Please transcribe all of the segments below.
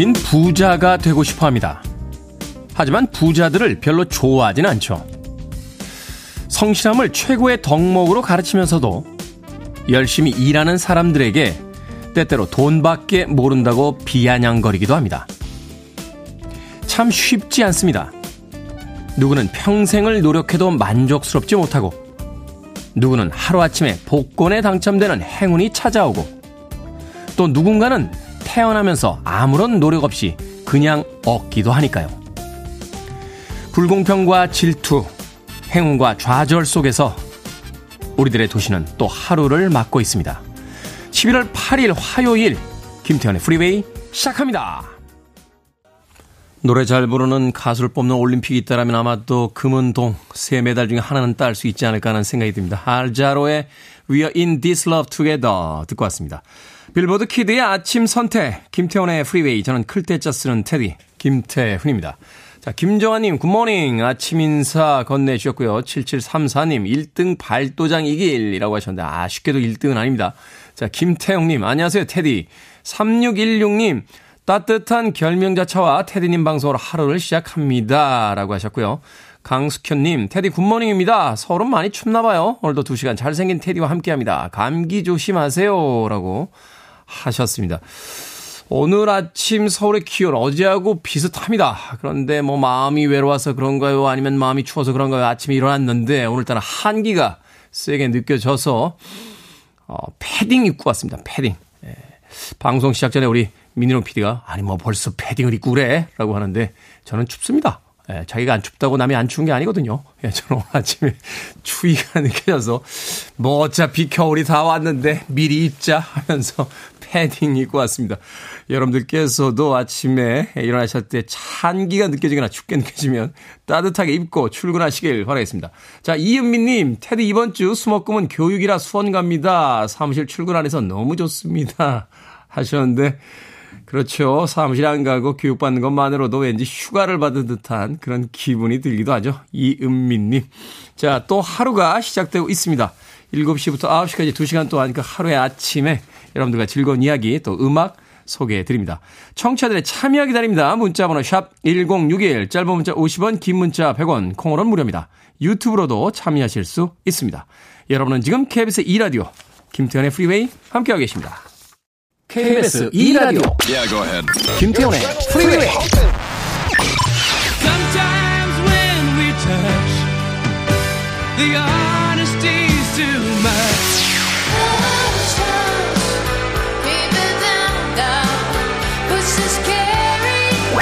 우린 부자가 되고 싶어 합니다. 하지만 부자들을 별로 좋아하진 않죠. 성실함을 최고의 덕목으로 가르치면서도 열심히 일하는 사람들에게 때때로 돈밖에 모른다고 비아냥거리기도 합니다. 참 쉽지 않습니다. 누구는 평생을 노력해도 만족스럽지 못하고, 누구는 하루아침에 복권에 당첨되는 행운이 찾아오고, 또 누군가는 태어나면서 아무런 노력 없이 그냥 얻기도 하니까요. 불공평과 질투, 행운과 좌절 속에서 우리들의 도시는 또 하루를 맞고 있습니다. 11월 8일 화요일 김태훈의 프리웨이 시작합니다. 노래 잘 부르는 가수를 뽑는 올림픽이 있다면 아마 또 금은 동, 세 메달 중에 하나는 딸 수 있지 않을까 하는 생각이 듭니다. 알 자로의 We are in this love together 듣고 왔습니다. 빌보드 kid의 아침 선택, 김태훈의 프리웨이, 저는 클 태 자 쓰는 테디, 김태훈입니다. 자, 김정아님, good morning. 아침 인사 건네주셨고요. 7734님, 1등 발도장 이길이라고 하셨는데, 아쉽게도 1등은 아닙니다. 자, 김태형님, 안녕하세요, 테디. 3616님, 따뜻한 결명자차와 테디님 방송으로 하루를 시작합니다. 라고 하셨고요. 강숙현님, 테디 good morning입니다. 서울은 많이 춥나봐요. 오늘도 2시간 잘생긴 테디와 함께 합니다. 감기 조심하세요. 라고 하셨습니다. 오늘 아침 서울의 기온 어제하고 비슷합니다. 그런데 뭐 마음이 외로워서 그런가요? 아니면 마음이 추워서 그런가요? 아침에 일어났는데 오늘따라 한기가 세게 느껴져서 어, 패딩 입고 왔습니다. 패딩. 예. 방송 시작 전에 우리 민희롱 PD가 아니 뭐 벌써 패딩을 입고 그래? 라고 하는데 저는 춥습니다. 예, 자기가 안 춥다고 남이 안 추운 게 아니거든요. 예, 저는 오늘 아침에 추위가 느껴져서 뭐 어차피 겨울이 다 왔는데 미리 입자 하면서 패딩 입고 왔습니다. 여러분들께서도 아침에 일어나실 때 찬기가 느껴지거나 춥게 느껴지면 따뜻하게 입고 출근하시길 바라겠습니다. 자, 이은미님, 테디 이번 주 수목금은 교육이라 수원 갑니다. 사무실 출근 안 해서 너무 좋습니다. 하셨는데, 그렇죠. 사무실 안 가고 교육받는 것만으로도 왠지 휴가를 받은 듯한 그런 기분이 들기도 하죠. 이은미님. 자, 또 하루가 시작되고 있습니다. 7시부터 9시까지 2시간 동안 그 하루의 아침에 여러분들과 즐거운 이야기 또 음악 소개해 드립니다. 청취자들의 참여 기다립니다. 문자 번호 샵 1061, 짧은 문자 50원, 긴 문자 100원, 콩으로는 무료입니다. 유튜브로도 참여하실 수 있습니다. 여러분은 지금 KBS 2라디오 김태현의 프리웨이 함께하고 계십니다. KBS 2라디오 yeah, 김태현의 프리웨이 Sometimes when we touch the honesty's too much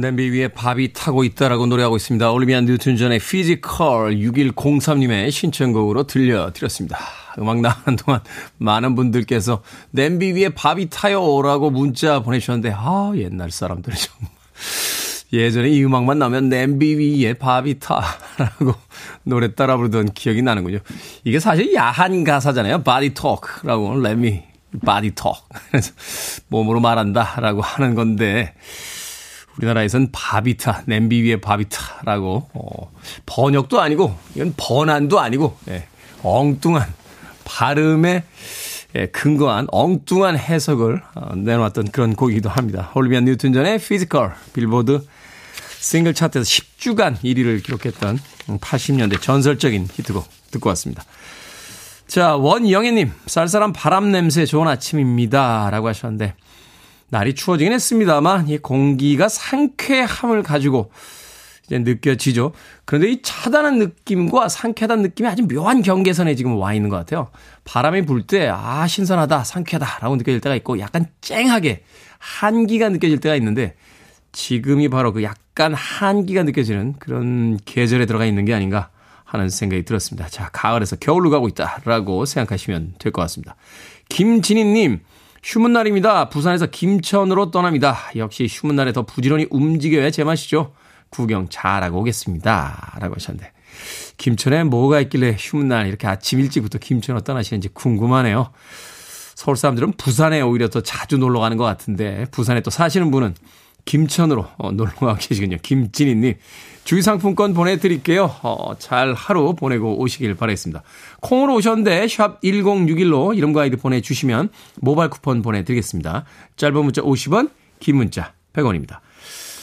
냄비 위에 밥이 타고 있다라고 노래하고 있습니다. 올리비아 뉴튼 존의 Physical 6103님의 신청곡으로 들려드렸습니다. 음악 나가는 동안 많은 분들께서 냄비 위에 밥이 타요라고 문자 보내주셨는데 아 옛날 사람들이 좀 예전에 이 음악만 나면 냄비 위에 밥이 타라고 노래 따라 부르던 기억이 나는군요. 이게 사실 야한 가사잖아요. body talk라고 let me body talk 그래서 몸으로 말한다라고 하는 건데 우리나라에선 밥이 타, 냄비 위에 밥이 타라고, 어, 번역도 아니고, 이건 번안도 아니고, 예, 엉뚱한, 발음에 예, 근거한 엉뚱한 해석을 어, 내놓았던 그런 곡이기도 합니다. 올리비아 뉴튼 존의 Physical, 빌보드 싱글 차트에서 10주간 1위를 기록했던 80년대 전설적인 히트곡 듣고 왔습니다. 자, 원영애님, 쌀쌀한 바람 냄새 좋은 아침입니다. 라고 하셨는데, 날이 추워지긴 했습니다만 이 공기가 상쾌함을 가지고 이제 느껴지죠. 그런데 이 차다는 느낌과 상쾌하다는 느낌이 아주 묘한 경계선에 지금 와 있는 것 같아요. 바람이 불 때, 아, 신선하다, 상쾌하다라고 느껴질 때가 있고, 약간 쨍하게 한기가 느껴질 때가 있는데, 지금이 바로 그 약간 한기가 느껴지는 그런 계절에 들어가 있는 게 아닌가 하는 생각이 들었습니다. 자, 가을에서 겨울로 가고 있다라고 생각하시면 될 것 같습니다. 김진희님, 휴문 날입니다. 부산에서 김천으로 떠납니다. 역시 휴문 날에 더 부지런히 움직여야 제맛이죠. 구경 잘하고 오겠습니다. 라고 하셨는데. 김천에 뭐가 있길래 휴문 날 이렇게 아침 일찍부터 김천으로 떠나시는지 궁금하네요. 서울 사람들은 부산에 오히려 더 자주 놀러 가는 것 같은데 부산에 또 사시는 분은 김천으로 어, 놀러 가 계시군요. 김진희님. 주유상품권 보내드릴게요. 어, 잘 하루 보내고 오시길 바라겠습니다. 콩으로 오셨는데 샵 1061로 이름과 아이디 보내주시면 모바일 쿠폰 보내드리겠습니다. 짧은 문자 50원, 긴 문자 100원입니다.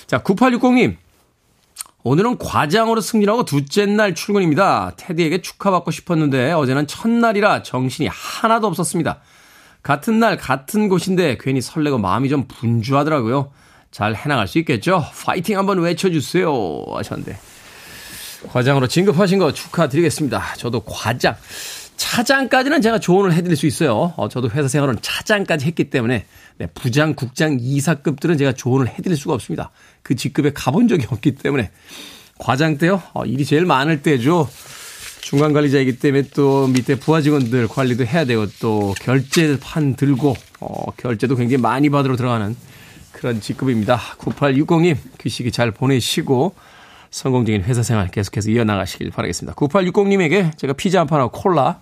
자, 9860님. 오늘은 과장으로 승진하고 둘째 날 출근입니다. 테디에게 축하받고 싶었는데 어제는 첫날이라 정신이 하나도 없었습니다. 같은 날 같은 곳인데 괜히 설레고 마음이 좀 분주하더라고요. 잘 해나갈 수 있겠죠? 파이팅 한번 외쳐주세요. 하셨는데. 과장으로 진급하신 거 축하드리겠습니다. 저도 과장. 차장까지는 제가 조언을 해드릴 수 있어요. 어, 저도 회사 생활은 차장까지 했기 때문에 네, 부장, 국장, 이사급들은 제가 조언을 해드릴 수가 없습니다. 그 직급에 가본 적이 없기 때문에 과장 때요. 어, 일이 제일 많을 때죠. 중간 관리자이기 때문에 또 밑에 부하 직원들 관리도 해야 되고 또 결제판 들고 어, 결제도 굉장히 많이 받으러 들어가는 그런 직급입니다. 9860님 그 시기 잘 보내시고 성공적인 회사 생활 계속해서 이어나가시길 바라겠습니다. 9860님에게 제가 피자 한 판하고 콜라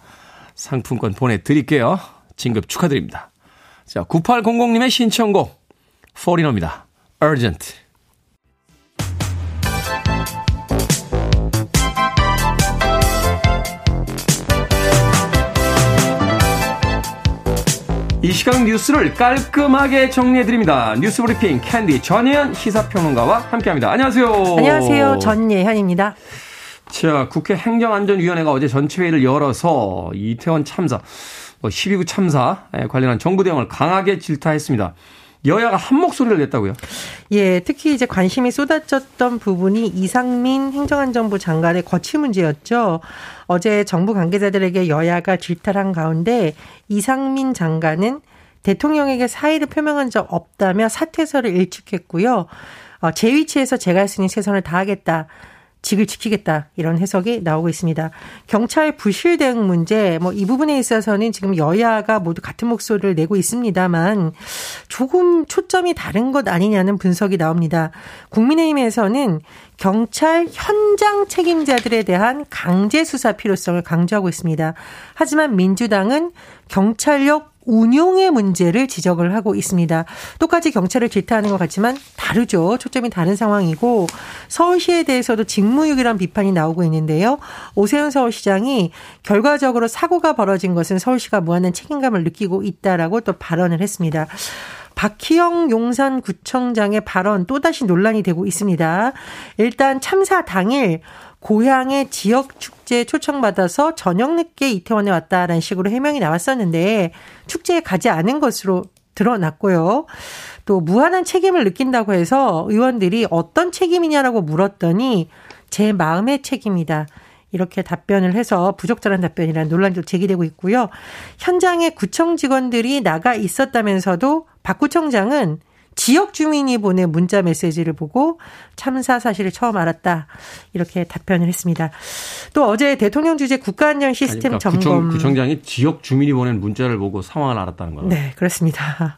상품권 보내드릴게요. 진급 축하드립니다. 자, 9800님의 신청곡 포리너입니다. Urgent. 이 시간 뉴스를 깔끔하게 정리해드립니다. 뉴스 브리핑 캔디 전예현 시사평론가와 함께합니다. 안녕하세요. 안녕하세요. 전예현입니다. 자, 국회 행정안전위원회가 어제 전체회의를 열어서 이태원 참사, 10.29 뭐 참사에 관련한 정부 대응을 강하게 질타했습니다. 여야가 한 목소리를 냈다고요? 예, 특히 이제 관심이 쏟아졌던 부분이 이상민 행정안전부 장관의 거취 문제였죠. 어제 정부 관계자들에게 여야가 질타한 가운데 이상민 장관은 대통령에게 사의를 표명한 적 없다며 사퇴서를 일축했고요. 어, 제 위치에서 제가 할 수 있는 최선을 다하겠다. 직을 지키겠다 이런 해석이 나오고 있습니다. 경찰 부실 대응 문제 뭐 이 부분에 있어서는 지금 여야가 모두 같은 목소리를 내고 있습니다만 조금 초점이 다른 것 아니냐는 분석이 나옵니다. 국민의힘에서는 경찰 현장 책임자들에 대한 강제 수사 필요성을 강조하고 있습니다. 하지만 민주당은 경찰력 운용의 문제를 지적을 하고 있습니다. 똑같이 경찰을 질타하는 것 같지만 다르죠. 초점이 다른 상황이고 서울시에 대해서도 직무유기란 비판이 나오고 있는데요. 오세훈 서울시장이 결과적으로 사고가 벌어진 것은 서울시가 무한한 책임감을 느끼고 있다라고 또 발언을 했습니다. 박희영 용산구청장의 발언 또다시 논란이 되고 있습니다. 일단 참사 당일 고향의 지역 축 제 초청받아서 저녁 늦게 이태원에 왔다라는 식으로 해명이 나왔었는데 축제에 가지 않은 것으로 드러났고요. 또 무한한 책임을 느낀다고 해서 의원들이 어떤 책임이냐라고 물었더니 제 마음의 책임이다. 이렇게 답변을 해서 부적절한 답변이라는 논란도 제기되고 있고요. 현장에 구청 직원들이 나가 있었다면서도 박 구청장은 지역 주민이 보낸 문자 메시지를 보고 참사 사실을 처음 알았다. 이렇게 답변을 했습니다. 또 어제 대통령 주재 국가안전 시스템 그러니까 점검. 구청, 장이 지역 주민이 보낸 문자를 보고 상황을 알았다는 거예요. 네, 그렇습니다.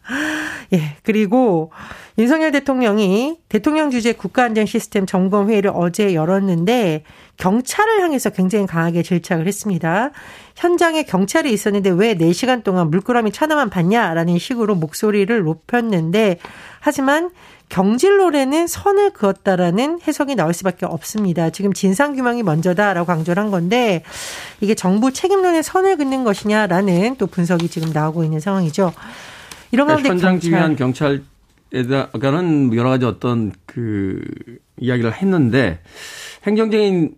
예. 그리고 윤석열 대통령이 대통령 주재 국가안전 시스템 점검 회의를 어제 열었는데 경찰을 향해서 굉장히 강하게 질책을 했습니다. 현장에 경찰이 있었는데 왜 4시간 동안 물끄러미 차나만 봤냐라는 식으로 목소리를 높였는데 하지만 경질노래는 선을 그었다라는 해석이 나올 수밖에 없습니다. 지금 진상규명이 먼저다라고 강조를 한 건데 이게 정부 책임론에 선을 긋는 것이냐라는 또 분석이 지금 나오고 있는 상황이죠. 이런 가운데 현장 지휘한 경찰 에다가는 여러 가지 어떤 그 이야기를 했는데 행정적인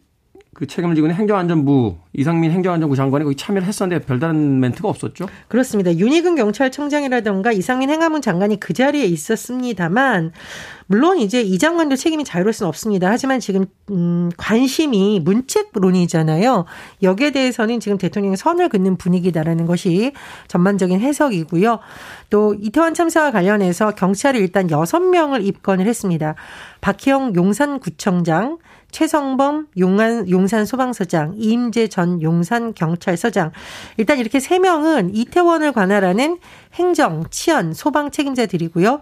그 책임을 지고 있는 행정안전부 이상민 행정안전부 장관이 거기 참여를 했었는데 별다른 멘트가 없었죠? 그렇습니다. 윤희근 경찰청장이라던가 이상민 행안부 장관이 그 자리에 있었습니다만 물론 이제 이 장관도 책임이 자유로울 수는 없습니다. 하지만 지금 음 관심이 문책론이잖아요. 여기에 대해서는 지금 대통령이 선을 긋는 분위기다라는 것이 전반적인 해석이고요. 또 이태원 참사와 관련해서 경찰이 일단 6명을 입건을 했습니다. 박희영 용산구청장, 최성범 용안, 용산 소방서장, 이임재 전전 용산 경찰서장. 일단 이렇게 세 명은 이태원을 관할하는 행정, 치안, 소방 책임자들이고요.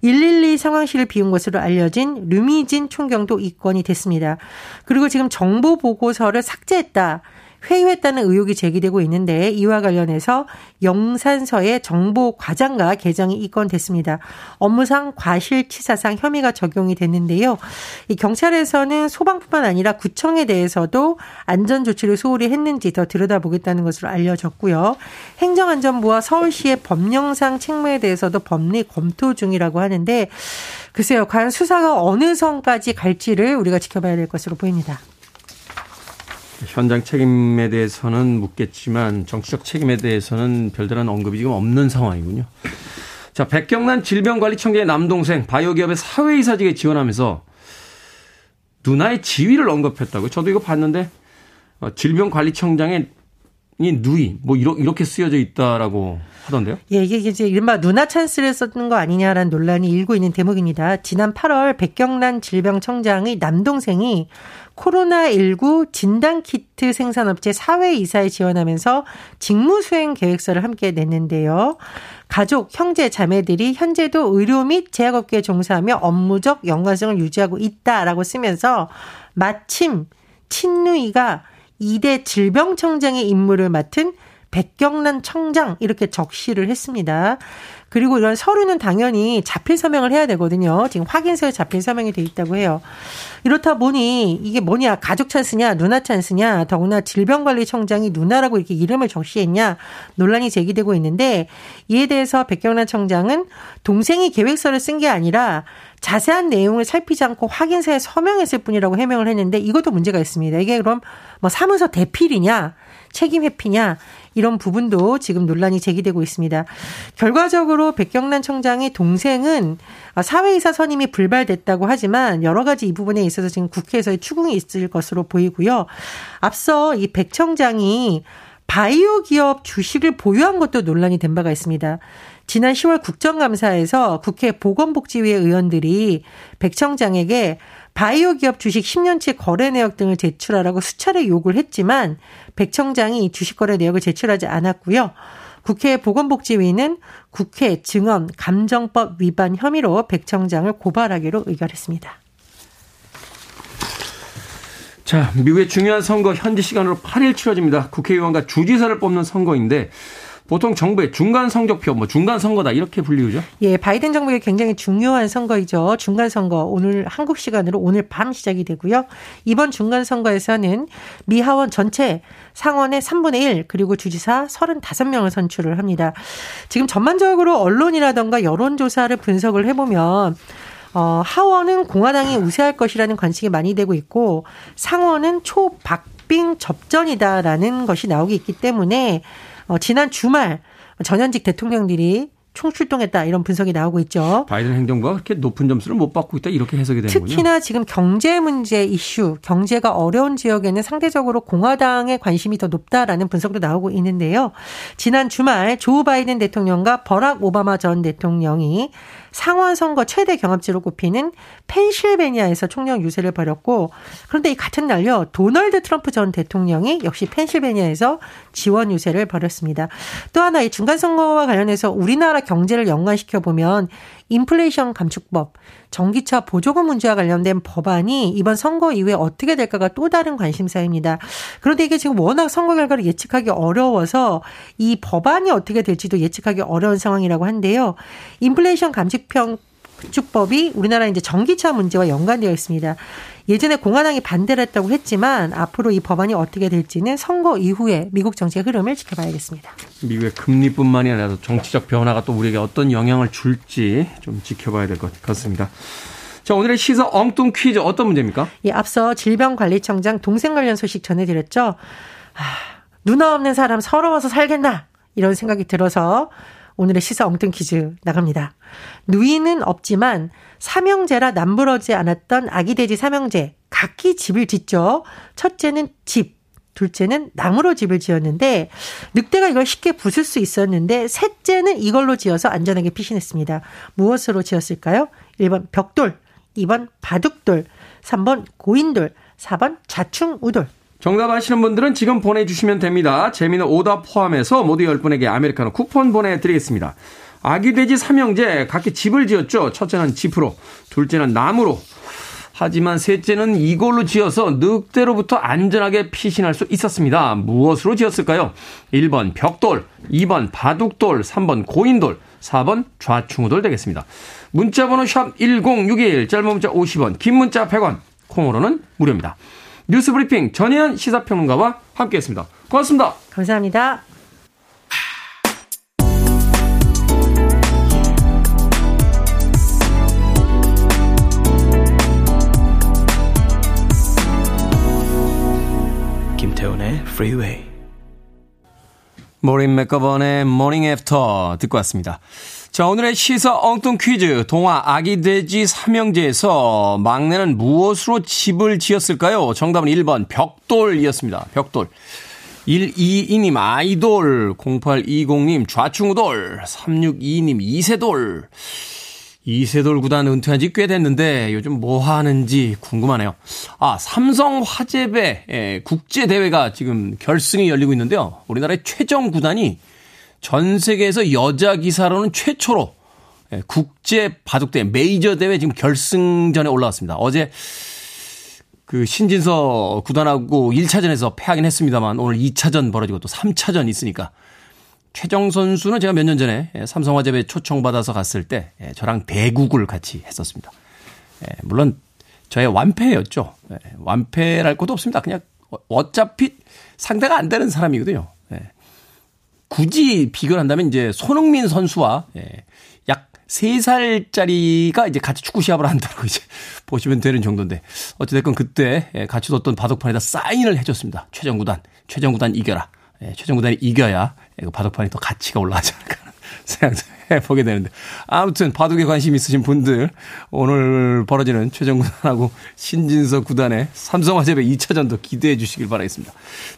112 상황실을 비운 것으로 알려진 류미진 총경도 입건이 됐습니다. 그리고 지금 정보 보고서를 삭제했다. 회유했다는 의혹이 제기되고 있는데 이와 관련해서 영산서의 정보 과장과 개정이 입건됐습니다. 업무상 과실치사상 혐의가 적용이 됐는데요. 이 경찰에서는 소방뿐만 아니라 구청에 대해서도 안전 조치를 소홀히 했는지 더 들여다보겠다는 것으로 알려졌고요. 행정안전부와 서울시의 법령상 책무에 대해서도 법리 검토 중이라고 하는데 글쎄요, 과연 수사가 어느 선까지 갈지를 우리가 지켜봐야 될 것으로 보입니다. 현장 책임에 대해서는 묻겠지만 정치적 책임에 대해서는 별다른 언급이 지금 없는 상황이군요. 자, 백경란 질병관리청장의 남동생 바이오기업의 사회이사직에 지원하면서 누나의 지위를 언급했다고요. 저도 이거 봤는데 어, 질병관리청장의 이 누이 뭐 이렇게 쓰여져 있다라고 하던데요? 예, 이게 이제 이른바 누나 찬스를 썼는 거 아니냐라는 논란이 일고 있는 대목입니다. 지난 8월 백경란 질병청장의 남동생이 코로나19 진단키트 생산업체 사회이사에 지원하면서 직무수행 계획서를 함께 냈는데요. 가족, 형제, 자매들이 현재도 의료 및 제약업계에 종사하며 업무적 연관성을 유지하고 있다라고 쓰면서 마침 친누이가 2대 질병청장의 임무를 맡은 백경란 청장 이렇게 적시를 했습니다. 그리고 이런 서류는 당연히 자필 서명을 해야 되거든요. 지금 확인서에 자필 서명이 돼 있다고 해요. 이렇다 보니 이게 뭐냐 가족 찬스냐 누나 찬스냐 더구나 질병관리청장이 누나라고 이렇게 이름을 적시했냐 논란이 제기되고 있는데 이에 대해서 백경란 청장은 동생이 계획서를 쓴 게 아니라 자세한 내용을 살피지 않고 확인서에 서명했을 뿐이라고 해명을 했는데 이것도 문제가 있습니다. 이게 그럼 뭐 사무소 대필이냐 책임 회피냐 이런 부분도 지금 논란이 제기되고 있습니다. 결과적으로 백경란 청장의 동생은 사회이사 선임이 불발됐다고 하지만 여러 가지 이 부분에 있어서 지금 국회에서의 추궁이 있을 것으로 보이고요. 앞서 이 백 청장이 바이오 기업 주식을 보유한 것도 논란이 된 바가 있습니다. 지난 10월 국정감사에서 국회 보건복지위 의원들이 백 청장에게 바이오 기업 주식 10년치 거래 내역 등을 제출하라고 수차례 요구를 했지만 백 청장이 주식 거래 내역을 제출하지 않았고요. 국회 보건복지위는 국회 증언 감정법 위반 혐의로 백 청장을 고발하기로 의결했습니다. 자, 미국의 중요한 선거 현지 시간으로 8일 치러집니다. 국회의원과 주지사를 뽑는 선거인데 보통 정부의 중간 성적표, 뭐 중간 선거다 이렇게 불리우죠? 예, 바이든 정부의 굉장히 중요한 선거이죠. 중간 선거 오늘 한국 시간으로 오늘 밤 시작이 되고요. 이번 중간 선거에서는 미 하원 전체 상원의 3분의 1 그리고 주지사 35명을 선출을 합니다. 지금 전반적으로 언론이라던가 여론조사를 분석을 해보면 어, 하원은 공화당이 우세할 것이라는 관측이 많이 되고 있고 상원은 초박빙 접전이다라는 것이 나오고 있기 때문에 어, 지난 주말 전현직 대통령들이 총출동했다 이런 분석이 나오고 있죠. 바이든 행정부가 그렇게 높은 점수를 못 받고 있다 이렇게 해석이 되는군요. 특히나 지금 경제 문제 이슈, 경제가 어려운 지역에는 상대적으로 공화당의 관심이 더 높다라는 분석도 나오고 있는데요. 지난 주말 조 바이든 대통령과 버락 오바마 전 대통령이 상원 선거 최대 경합지로 꼽히는 펜실베니아에서 총력 유세를 벌였고 그런데 이 같은 날요 도널드 트럼프 전 대통령이 역시 펜실베니아에서 지원 유세를 벌였습니다. 또 하나 이 중간 선거와 관련해서 우리나라 경제를 연관시켜 보면 인플레이션 감축법, 전기차 보조금 문제와 관련된 법안이 이번 선거 이후에 어떻게 될까가 또 다른 관심사입니다. 그런데 이게 지금 워낙 선거 결과를 예측하기 어려워서 이 법안이 어떻게 될지도 예측하기 어려운 상황이라고 한데요. 인플레이션 감축평 축법이 우리나라 이제 전기차 문제와 연관되어 있습니다. 예전에 공화당이 반대를 했다고 했지만 앞으로 이 법안이 어떻게 될지는 선거 이후에 미국 정치의 흐름을 지켜봐야겠습니다. 미국의 금리뿐만이 아니라 정치적 변화가 또 우리에게 어떤 영향을 줄지 좀 지켜봐야 될 것 같습니다. 자, 오늘의 시사 엉뚱 퀴즈 어떤 문제입니까? 예, 앞서 질병관리청장 동생 관련 소식 전해드렸죠. 아, 누나 없는 사람 서러워서 살겠나? 이런 생각이 들어서 오늘의 시사 엉뚱 퀴즈 나갑니다. 누이는 없지만 삼형제라 남부러지 않았던 아기 돼지 삼형제 각기 집을 짓죠. 첫째는 집, 둘째는 나무로 집을 지었는데 늑대가 이걸 쉽게 부술 수 있었는데 셋째는 이걸로 지어서 안전하게 피신했습니다. 무엇으로 지었을까요? 1번 벽돌, 2번 바둑돌, 3번 고인돌, 4번 자충우돌. 정답 아시는 분들은 지금 보내주시면 됩니다. 재미는 오답 포함해서 모두 10분에게 아메리카노 쿠폰 보내드리겠습니다. 아기 돼지 삼형제 각기 집을 지었죠. 첫째는 집으로, 둘째는 나무로. 하지만 셋째는 이걸로 지어서 늑대로부터 안전하게 피신할 수 있었습니다. 무엇으로 지었을까요? 1번 벽돌, 2번 바둑돌, 3번 고인돌, 4번 좌충우돌 되겠습니다. 문자번호 샵 1061, 짧은 문자 50원, 긴 문자 100원, 콩으로는 무료입니다. 뉴스 브리핑 전예현 시사평론가와 함께했습니다. 고맙습니다. 감사합니다. 김태훈의 Freeway. 모린 맥거번의 Morning After 듣고 왔습니다. 자, 오늘의 시사 엉뚱 퀴즈. 동화 아기 돼지 삼형제에서 막내는 무엇으로 집을 지었을까요? 정답은 1번 벽돌이었습니다. 벽돌. 122님 아이돌, 0820님 좌충우돌, 362님 이세돌. 이세돌 구단 은퇴한 지 꽤 됐는데 요즘 뭐 하는지 궁금하네요. 아, 삼성 화재배 예, 국제 대회가 지금 결승이 열리고 있는데요. 우리나라의 최정 구단이 전 세계에서 여자 기사로는 최초로 예, 국제 바둑대회 메이저 대회 지금 결승전에 올라왔습니다. 어제 그 신진서 구단하고 1차전에서 패하긴 했습니다만 오늘 2차전 벌어지고 또 3차전 있으니까 최정 선수는 제가 몇 년 전에 예, 삼성화재배 초청받아서 갔을 때 예, 저랑 대국을 같이 했었습니다. 물론 저의 완패였죠. 완패랄 것도 없습니다. 그냥 어, 어차피 상대가 안 되는 사람이거든요. 굳이 비교를 한다면 이제 손흥민 선수와 예, 약 3살짜리가 이제 같이 축구 시합을 한다고 이제 보시면 되는 정도인데 어찌됐건 그때 예, 같이 뒀던 바둑판에다 사인을 해줬습니다. 최정구단, 최정구단 이겨라. 예, 최정구단이 이겨야 그 바둑판이 더 가치가 올라가지 않을까 생각을 해보게 되는데 아무튼 바둑에 관심 있으신 분들 오늘 벌어지는 최정 구단하고 신진석 구단의 삼성화재배 2차전도 기대해 주시길 바라겠습니다.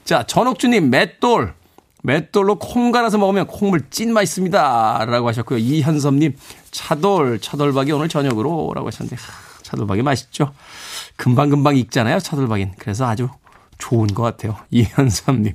자 전옥주님 맷돌 맷돌로 콩 갈아서 먹으면 콩물 찐 맛있습니다. 라고 하셨고요. 이현섭님, 차돌, 차돌박이 오늘 저녁으로 라고 하셨는데, 하, 차돌박이 맛있죠? 금방금방 익잖아요, 차돌박이는. 그래서 아주 좋은 것 같아요. 이현섭님.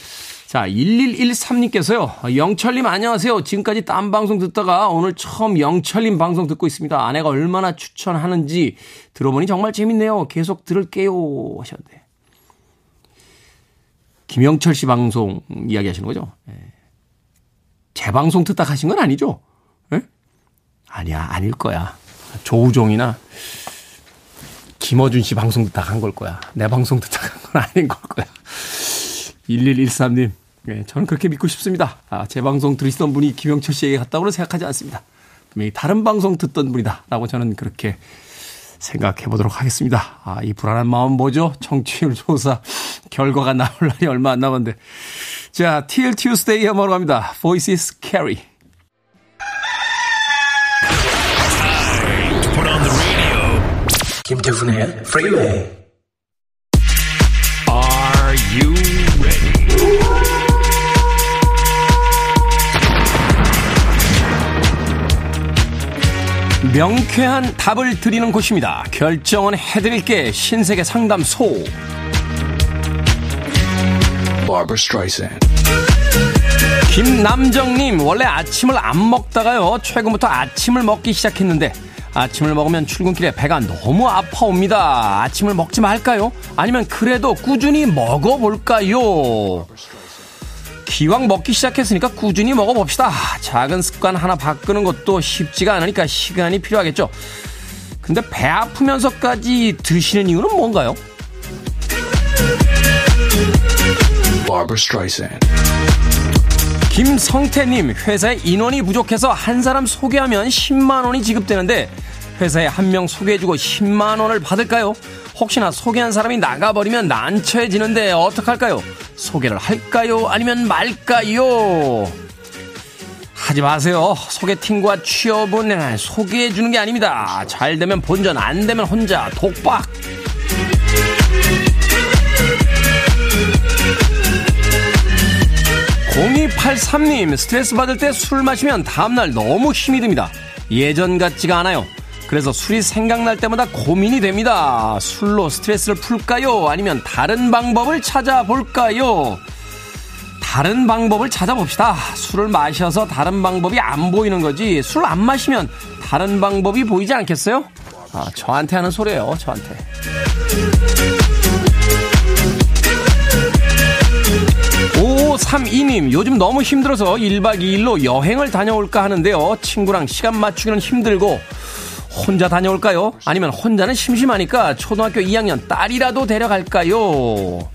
자, 1113님께서요. 영철님 안녕하세요. 지금까지 딴 방송 듣다가 오늘 처음 영철님 방송 듣고 있습니다. 아내가 얼마나 추천하는지 들어보니 정말 재밌네요. 계속 들을게요. 하셨는데. 김영철 씨 방송 이야기 하시는 거죠? 예. 제 방송 듣다 가신 건 아니죠? 예? 아니야, 아닐 거야. 조우종이나 김어준 씨 방송 듣다 간 걸 거야. 내 방송 듣다 간 건 아닌 걸 거야. 1113님, 예, 저는 그렇게 믿고 싶습니다. 아, 제 방송 들으시던 분이 김영철 씨에게 갔다고는 생각하지 않습니다. 분명히 다른 방송 듣던 분이다. 라고 저는 그렇게 생각해 보도록 하겠습니다. 아, 이 불안한 마음 뭐죠? 청취율 조사 결과가 나올 날이 얼마 안 남았는데. 자, Till Tuesday 한번 갑니다. Voices Carry. 김태훈의 Freeway. Are you 명쾌한 답을 드리는 곳입니다. 결정은 해드릴게 신세계 상담소. 김남정님, 원래 아침을 안 먹다가요, 최근부터 아침을 먹기 시작했는데, 아침을 먹으면 출근길에 배가 너무 아파옵니다. 아침을 먹지 말까요? 아니면 그래도 꾸준히 먹어볼까요? 기왕 먹기 시작했으니까 꾸준히 먹어봅시다. 작은 습관 하나 바꾸는 것도 쉽지가 않으니까 시간이 필요하겠죠. 근데 배 아프면서까지 드시는 이유는 뭔가요? 김성태님, 회사에 인원이 부족해서 한 사람 소개하면 10만원이 지급되는데 회사에 한 명 소개해주고 10만원을 받을까요? 혹시나 소개한 사람이 나가버리면 난처해지는데 어떡할까요? 소개를 할까요? 아니면 말까요? 하지 마세요. 소개팅과 취업은 소개해주는 게 아닙니다. 잘 되면 본전, 안 되면 혼자 독박. 0283님, 스트레스 받을 때 술 마시면 다음날 너무 힘이 듭니다. 예전 같지가 않아요. 그래서 술이 생각날 때마다 고민이 됩니다. 술로 스트레스를 풀까요? 아니면 다른 방법을 찾아볼까요? 다른 방법을 찾아봅시다. 술을 마셔서 다른 방법이 안 보이는 거지. 술 안 마시면 다른 방법이 보이지 않겠어요? 아, 저한테 하는 소리예요, 저한테. 5532님, 요즘 너무 힘들어서 1박 2일로 여행을 다녀올까 하는데요. 친구랑 시간 맞추기는 힘들고, 혼자 다녀올까요? 아니면 혼자는 심심하니까 초등학교 2학년 딸이라도 데려갈까요?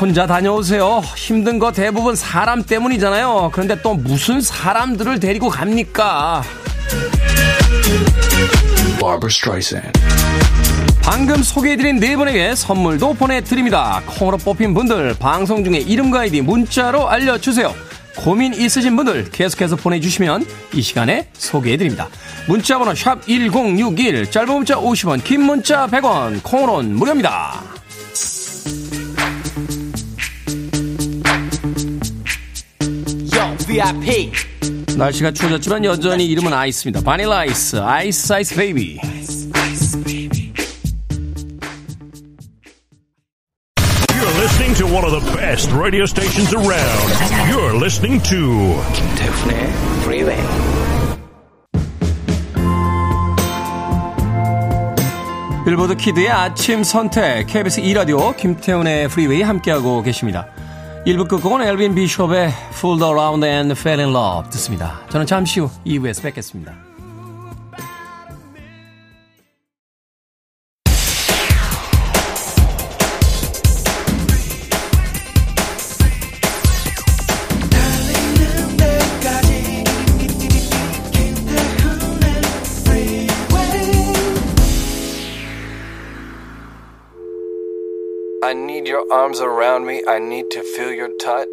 혼자 다녀오세요. 힘든 거 대부분 사람 때문이잖아요. 그런데 또 무슨 사람들을 데리고 갑니까? 방금 소개해드린 네 분에게 선물도 보내드립니다. 콩으로 뽑힌 분들 방송 중에 이름과 아이디 문자로 알려주세요. 고민 있으신 분들 계속해서 보내주시면 이 시간에 소개해드립니다. 문자번호 샵1061 짧은 문자 50원 긴 문자 100원 콩으로는 무료입니다. VIP. 날씨가 추워졌지만 여전히 이름은 아이스입니다. 바닐라 아이스, Ice Ice Baby. Best radio stations around. You're listening to 김태훈의 Freeway. 빌보드 kid의 아침 선택 KBS 2 라디오 김태훈의 프리웨이 함께하고 계십니다. 1부 끝곡은 엘빈 비숍의 Fooled Around and Fell in Love 듣습니다. 저는 잠시 후 2부에서 뵙겠습니다. Your arms around me. I need to feel your touch.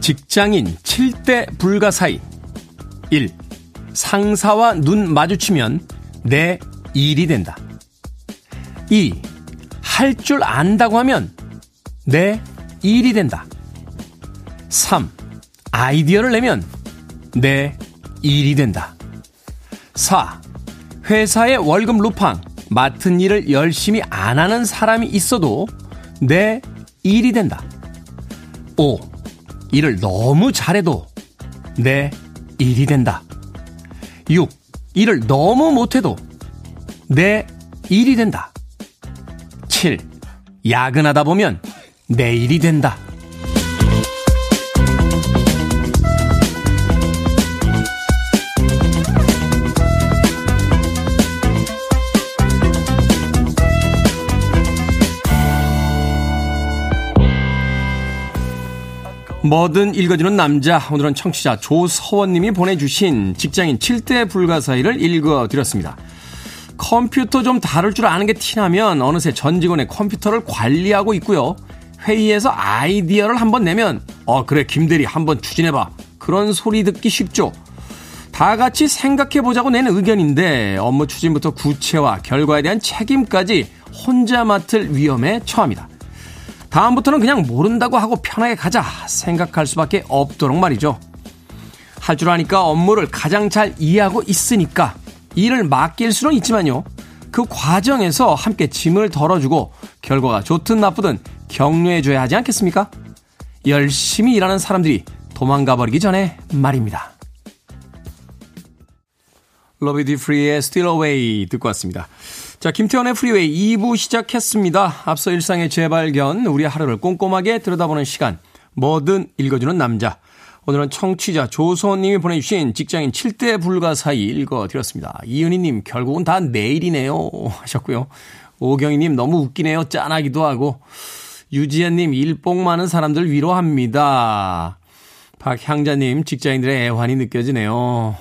직장인 7대 불가사의 1. 상사와 눈 마주치면 내 일이 된다. 2. 할 줄 안다고 하면 내 일이 된다. 3. 아이디어를 내면 내 일이 된다. 4. 회사의 월급 루팡, 맡은 일을 열심히 안 하는 사람이 있어도 내 일이 된다. 5. 일을 너무 잘해도 내 일이 된다. 6. 일을 너무 못해도 내 일이 된다. 7. 야근하다 보면 내 일이 된다. 뭐든 읽어주는 남자. 오늘은 청취자 조서원님이 보내주신 직장인 7대 불가사의를 읽어드렸습니다. 컴퓨터 좀 다룰 줄 아는 게 티나면 어느새 전 직원의 컴퓨터를 관리하고 있고요. 회의에서 아이디어를 한번 내면 어 그래 김대리 한번 추진해봐. 그런 소리 듣기 쉽죠. 다 같이 생각해보자고 낸 의견인데 업무 추진부터 구체화, 결과에 대한 책임까지 혼자 맡을 위험에 처합니다. 다음부터는 그냥 모른다고 하고 편하게 가자 생각할 수밖에 없도록 말이죠. 할 줄 아니까 업무를 가장 잘 이해하고 있으니까 일을 맡길 수는 있지만요. 그 과정에서 함께 짐을 덜어주고 결과가 좋든 나쁘든 격려해줘야 하지 않겠습니까? 열심히 일하는 사람들이 도망가 버리기 전에 말입니다. 로비 듀프리의 Steal Away 듣고 왔습니다. 자, 김태훈의 프리웨이 2부 시작했습니다. 앞서 일상의 재발견, 우리 하루를 꼼꼼하게 들여다보는 시간, 뭐든 읽어주는 남자. 오늘은 청취자 조소원님이 보내주신 직장인 7대 불가 사이 읽어드렸습니다. 이은희님, 결국은 다 내일이네요. 하셨고요. 오경희님, 너무 웃기네요. 짠하기도 하고. 유지연님, 일복 많은 사람들 위로합니다. 박향자님, 직장인들의 애환이 느껴지네요.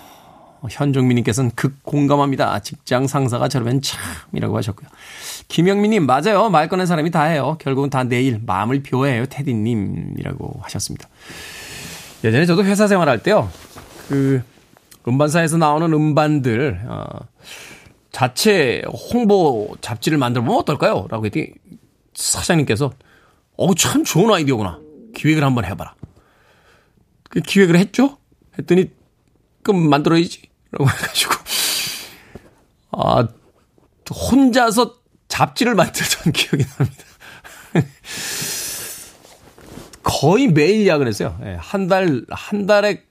현종민님께서는 극 공감합니다. 직장 상사가 저러면 참이라고 하셨고요. 김영민님, 맞아요. 말 꺼낸 사람이 다 해요. 결국은 다 내일 마음을 표해요. 테디님이라고 하셨습니다. 예전에 저도 회사 생활할 때요. 그, 음반사에서 나오는 음반들, 어, 자체 홍보 잡지를 만들어 보면 어떨까요? 라고 했더니 사장님께서, 어, 참 좋은 아이디어구나. 기획을 한번 해봐라. 그 기획을 했죠? 했더니, 그럼 만들어야지. 라고 해가지고, 아, 혼자서 잡지를 만들던 기억이 납니다. 거의 매일 야근했어요. 예, 한 달, 한 달에,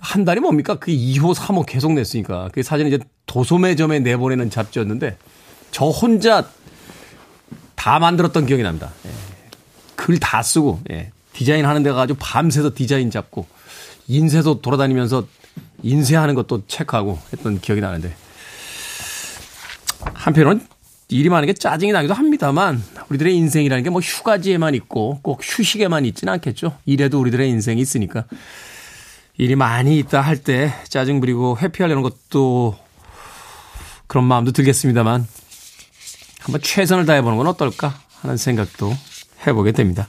한 달이 뭡니까? 그 2호, 3호 계속 냈으니까. 그 사진은 이제 도소매점에 내보내는 잡지였는데, 저 혼자 다 만들었던 기억이 납니다. 예, 글 다 쓰고, 예, 디자인 하는 데 가가지고 밤새서 디자인 잡고, 인쇄소 돌아다니면서 인쇄하는 것도 체크하고 했던 기억이 나는데, 한편으로는 일이 많은 게 짜증이 나기도 합니다만 우리들의 인생이라는 게 뭐 휴가지에만 있고 꼭 휴식에만 있지는 않겠죠. 일에도 우리들의 인생이 있으니까 일이 많이 있다 할 때 짜증 부리고 회피하려는 것도 그런 마음도 들겠습니다만 한번 최선을 다해보는 건 어떨까 하는 생각도 해보게 됩니다.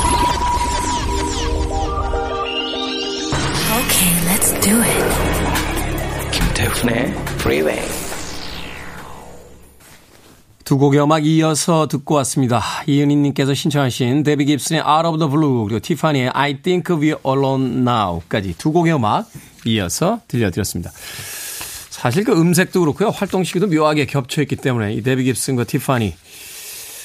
Okay, let's do it. 김태훈의 Freeway. 두 곡의 음악 이어서 듣고 왔습니다. 이은희님께서 신청하신 데비 깁슨의 Out of the Blue 그리고 티파니의 I Think We're Alone Now까지 두 곡의 음악 이어서 들려드렸습니다. 사실 그 음색도 그렇고요. 활동 시기도 묘하게 겹쳐있기 때문에 이 데비 깁슨과 티파니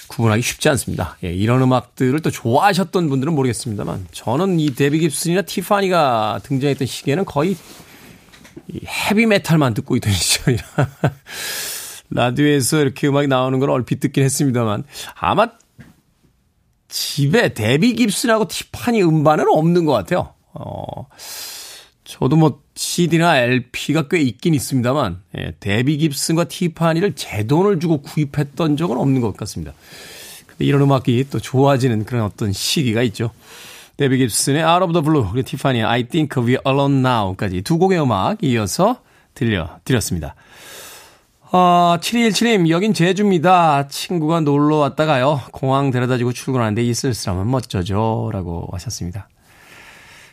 구분하기 쉽지 않습니다. 예, 이런 음악들을 또 좋아하셨던 분들은 모르겠습니다만 저는 이 데비 깁슨이나 티파니가 등장했던 시기에는 거의 헤비메탈만 듣고 있던 시절이라 라디오에서 이렇게 음악이 나오는 걸 얼핏 듣긴 했습니다만 아마 집에 데비 깁슨하고 티파니 음반은 없는 것 같아요. 어, 저도 뭐 CD나 LP가 꽤 있긴 있습니다만 예, 데비 깁슨과 티파니를 제 돈을 주고 구입했던 적은 없는 것 같습니다. 근데 이런 음악이 또 좋아지는 그런 어떤 시기가 있죠. 데비 깁슨의 Out of the Blue 그리고 티파니의 I Think We're Alone Now까지 두 곡의 음악 이어서 들려드렸습니다. 어, 7217님, 여긴 제주입니다. 친구가 놀러 왔다가요. 공항 데려다 주고 출근하는데 이 쓸쓸함은 멋져죠. 라고 하셨습니다.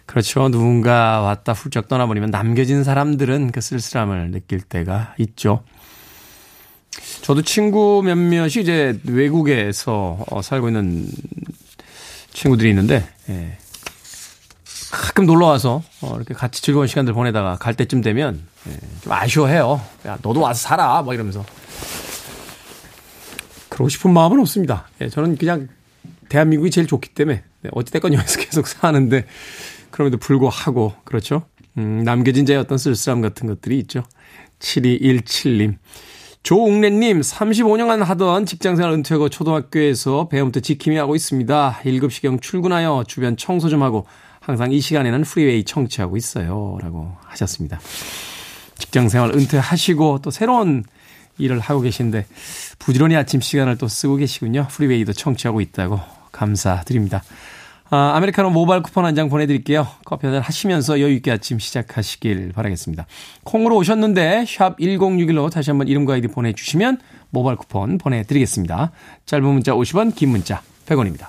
그렇죠. 누군가 왔다 훌쩍 떠나버리면 남겨진 사람들은 그 쓸쓸함을 느낄 때가 있죠. 저도 친구 몇몇이 이제 외국에서 어, 살고 있는 친구들이 있는데, 예. 가끔 놀러 와서 어, 이렇게 같이 즐거운 시간들 보내다가 갈 때쯤 되면 예, 좀 아쉬워해요. 야 너도 와서 살아 막 이러면서 그러고 싶은 마음은 없습니다. 예, 저는 그냥 대한민국이 제일 좋기 때문에 네, 어찌됐건 여기서 계속 사는데 그럼에도 불구하고 그렇죠. 음, 남겨진 자의 어떤 쓸쓸함 같은 것들이 있죠. 7217님. 조웅래님, 35년간 하던 직장생활 은퇴하고 초등학교에서 배움부터 지킴이 하고 있습니다. 7시경 출근하여 주변 청소 좀 하고 항상 이 시간에는 프리웨이 청취하고 있어요. 라고 하셨습니다. 직장 생활 은퇴하시고 또 새로운 일을 하고 계신데 부지런히 아침 시간을 또 쓰고 계시군요. 프리웨이도 청취하고 있다고 감사드립니다. 아, 아메리카노 모바일 쿠폰 한 장 보내드릴게요. 커피 한잔 하시면서 여유있게 아침 시작하시길 바라겠습니다. 콩으로 오셨는데 샵 1061로 다시 한번 이름과 아이디 보내주시면 모바일 쿠폰 보내드리겠습니다. 짧은 문자 50원 긴 문자 100원입니다.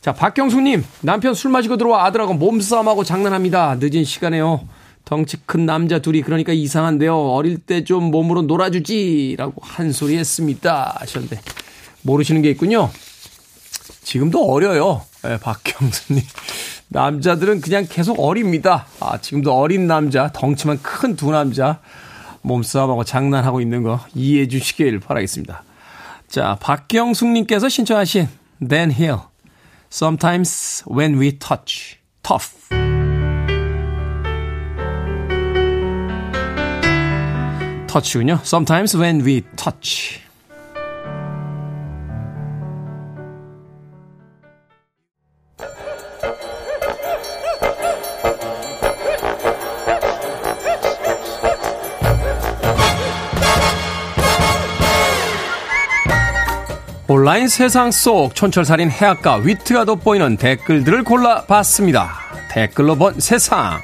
자, 박경수님, 남편 술 마시고 들어와 아들하고 몸싸움하고 장난합니다. 늦은 시간에요. 덩치 큰 남자 둘이 그러니까 이상한데요. 어릴 때 좀 몸으로 놀아주지. 라고 한 소리 했습니다. 하셨는데, 모르시는 게 있군요. 지금도 어려요. 네, 박경수님. 남자들은 그냥 계속 어립니다. 아, 지금도 어린 남자, 덩치만 큰 두 남자, 몸싸움하고 장난하고 있는 거 이해해 주시길 바라겠습니다. 자, 박경숙님께서 신청하신 Dan Hill. Sometimes when we touch. Tough. 터치군요. Sometimes when we touch. 온라인 세상 속 촌철살인 해악과 위트가 돋보이는 댓글들을 골라봤습니다. 댓글로 본 세상.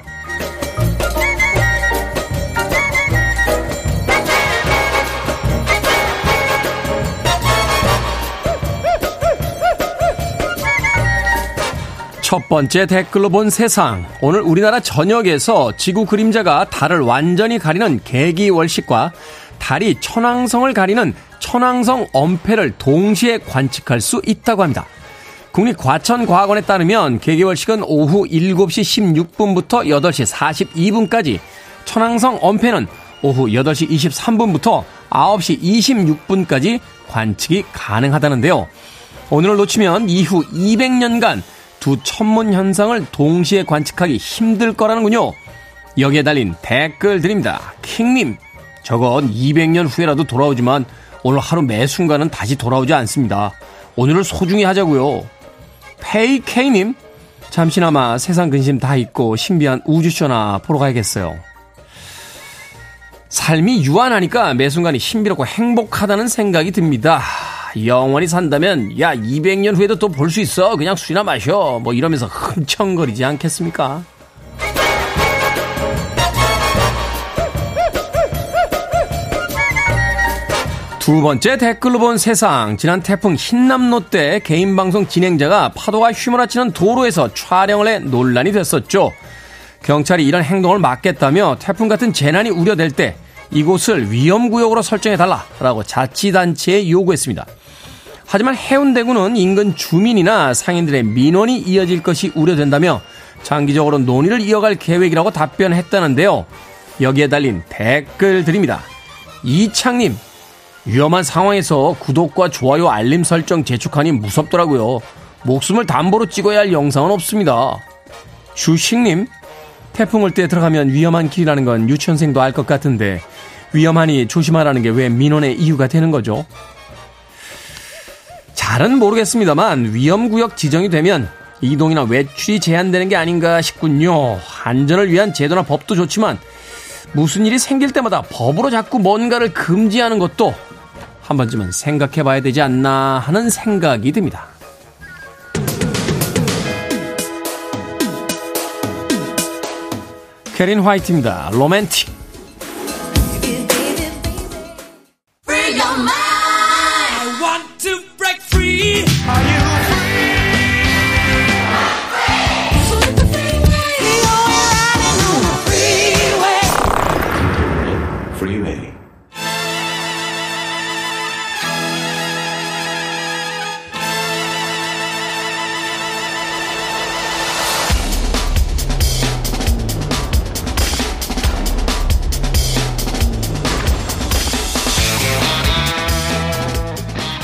첫 번째 댓글로 본 세상. 오늘 우리나라 전역에서 지구 그림자가 달을 완전히 가리는 개기월식과 달이 천왕성을 가리는 천왕성 엄폐를 동시에 관측할 수 있다고 합니다. 국립과천과학원에 따르면 개개월식은 오후 7시 16분부터 8시 42분까지, 천왕성 엄폐는 오후 8시 23분부터 9시 26분까지 관측이 가능하다는데요. 오늘을 놓치면 이후 200년간 두 천문 현상을 동시에 관측하기 힘들 거라는군요. 여기에 달린 댓글 드립니다. 킹님, 저건 200년 후에라도 돌아오지만 오늘 하루 매 순간은 다시 돌아오지 않습니다. 오늘을 소중히 하자고요. 페이케이님, 잠시나마 세상 근심 다 잊고 신비한 우주쇼나 보러 가야겠어요. 삶이 유한하니까 매 순간이 신비롭고 행복하다는 생각이 듭니다. 영원히 산다면 야 200년 후에도 또 볼 수 있어 그냥 술이나 마셔 뭐 이러면서 흥청거리지 않겠습니까? 두 번째 댓글로 본 세상. 지난 태풍 흰남노 때 개인 방송 진행자가 파도가 휘몰아치는 도로에서 촬영을 해 논란이 됐었죠. 경찰이 이런 행동을 막겠다며 태풍 같은 재난이 우려될 때 이곳을 위험구역으로 설정해달라라고 자치단체에 요구했습니다. 하지만 해운대구는 인근 주민이나 상인들의 민원이 이어질 것이 우려된다며 장기적으로 논의를 이어갈 계획이라고 답변했다는데요. 여기에 달린 댓글 드립니다. 이창님, 위험한 상황에서 구독과 좋아요 알림 설정 재촉하니 무섭더라고요. 목숨을 담보로 찍어야 할 영상은 없습니다. 주식님, 태풍 올때 들어가면 위험한 길이라는 건 유치원생도 알 것 같은데 위험하니 조심하라는 게 왜 민원의 이유가 되는 거죠? 잘은 모르겠습니다만 위험구역 지정이 되면 이동이나 외출이 제한되는 게 아닌가 싶군요. 안전을 위한 제도나 법도 좋지만 무슨 일이 생길 때마다 법으로 자꾸 뭔가를 금지하는 것도 한 번쯤은 생각해 봐야 되지 않나 하는 생각이 듭니다. 캐린 화이트입니다. 로맨틱.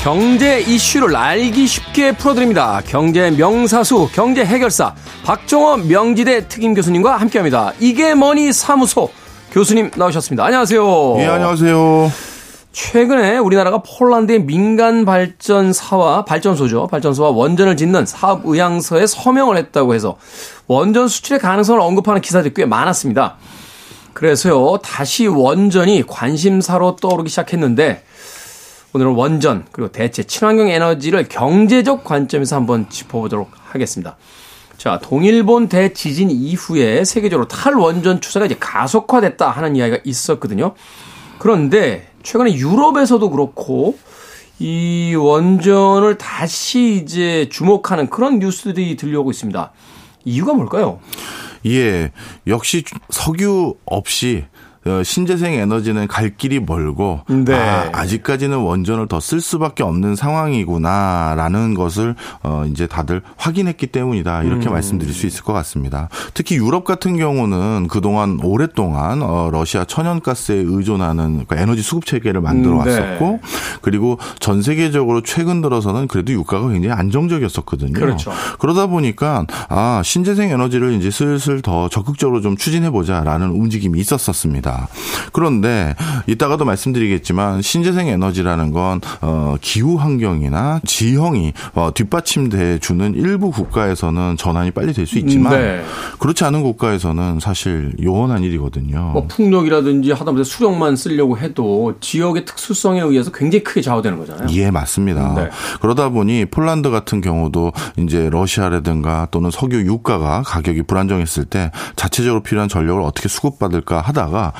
경제 이슈를 알기 쉽게 풀어드립니다. 경제 명사수, 경제 해결사, 박종호 명지대 특임 교수님과 함께 합니다. 이게 뭐니 사무소 교수님 나오셨습니다. 안녕하세요. 예, 안녕하세요. 최근에 우리나라가 폴란드의 민간 발전사와 발전소죠. 발전소와 원전을 짓는 사업 의향서에 서명을 했다고 해서 원전 수출의 가능성을 언급하는 기사들이 꽤 많았습니다. 그래서요, 다시 원전이 관심사로 떠오르기 시작했는데 오늘은 원전 그리고 대체 친환경 에너지를 경제적 관점에서 한번 짚어보도록 하겠습니다. 자, 동일본 대지진 이후에 세계적으로 탈원전 추세가 이제 가속화됐다 하는 이야기가 있었거든요. 그런데 최근에 유럽에서도 그렇고 이 원전을 다시 이제 주목하는 그런 뉴스들이 들려오고 있습니다. 이유가 뭘까요? 예, 역시 석유 없이 어, 신재생 에너지는 갈 길이 멀고 네. 아, 직까지는 원전을 더 쓸 수밖에 없는 상황이구나라는 것을 어 이제 다들 확인했기 때문이다 이렇게 음. 말씀드릴 수 있을 것 같습니다. 특히 유럽 같은 경우는 그동안 오랫동안 어 러시아 천연가스에 의존하는 그러니까 에너지 수급 체계를 만들어 음, 네. 왔었고 그리고 전 세계적으로 최근 들어서는 그래도 유가가 굉장히 안정적이었었거든요. 그렇죠. 그러다 보니까 아 신재생 에너지를 이제 슬슬 더 적극적으로 좀 추진해 보자라는 움직임이 있었었습니다. 그런데 이따가도 말씀드리겠지만 신재생 에너지라는 건 어, 기후 환경이나 지형이 어, 뒷받침돼 주는 일부 국가에서는 전환이 빨리 될 수 있지만 네. 그렇지 않은 국가에서는 사실 요원한 일이거든요. 뭐 풍력이라든지 하다못해 수력만 쓰려고 해도 지역의 특수성에 의해서 굉장히 크게 좌우되는 거잖아요. 예, 맞습니다. 네. 그러다 보니 폴란드 같은 경우도 이제 러시아라든가 또는 석유 유가가 가격이 불안정했을 때 자체적으로 필요한 전력을 어떻게 수급받을까 하다가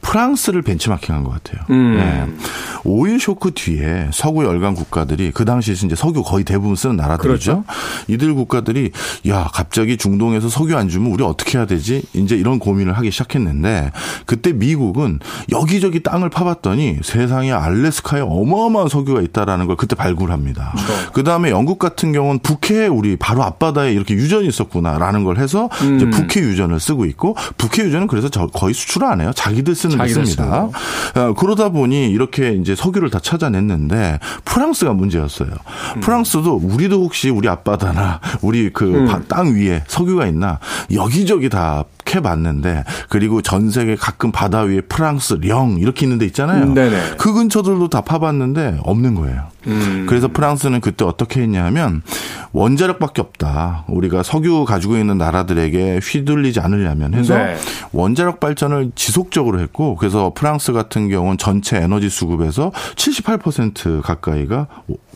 프랑스를 벤치마킹한 것 같아요. 음. 네. 오일 쇼크 뒤에 서구 열강 국가들이 그 당시에 이제 석유 거의 대부분 쓰는 나라들이죠. 그렇죠. 이들 국가들이 야 갑자기 중동에서 석유 안 주면 우리 어떻게 해야 되지? 이제 이런 고민을 하기 시작했는데 그때 미국은 여기저기 땅을 파봤더니 세상에 알래스카에 어마어마한 석유가 있다라는 걸 그때 발굴합니다. 그렇죠. 그 다음에 영국 같은 경우는 북해 우리 바로 앞바다에 이렇게 유전이 있었구나라는 걸 해서 음. 이제 북해 유전을 쓰고 있고 북해 유전은 그래서 거의 수출을 안 해요. 자기들 쓰는 게 씁니다. 어, 그러다 보니 이렇게 이제 석유를 다 찾아냈는데 프랑스가 문제였어요. 음. 프랑스도 우리도 혹시 우리 앞바다나 우리 그땅 음. 위에 석유가 있나 여기저기 다 해봤는데 그리고 전 세계 가끔 바다 위에 프랑스, 령 이렇게 있는 데 있잖아요. 음, 네네. 그 근처들도 다 파봤는데 없는 거예요. 음. 그래서 프랑스는 그때 어떻게 했냐면 원자력밖에 없다. 우리가 석유 가지고 있는 나라들에게 휘둘리지 않으려면 해서 네. 원자력 발전을 지속적으로 했고 그래서 프랑스 같은 경우는 전체 에너지 수급에서 78% 가까이가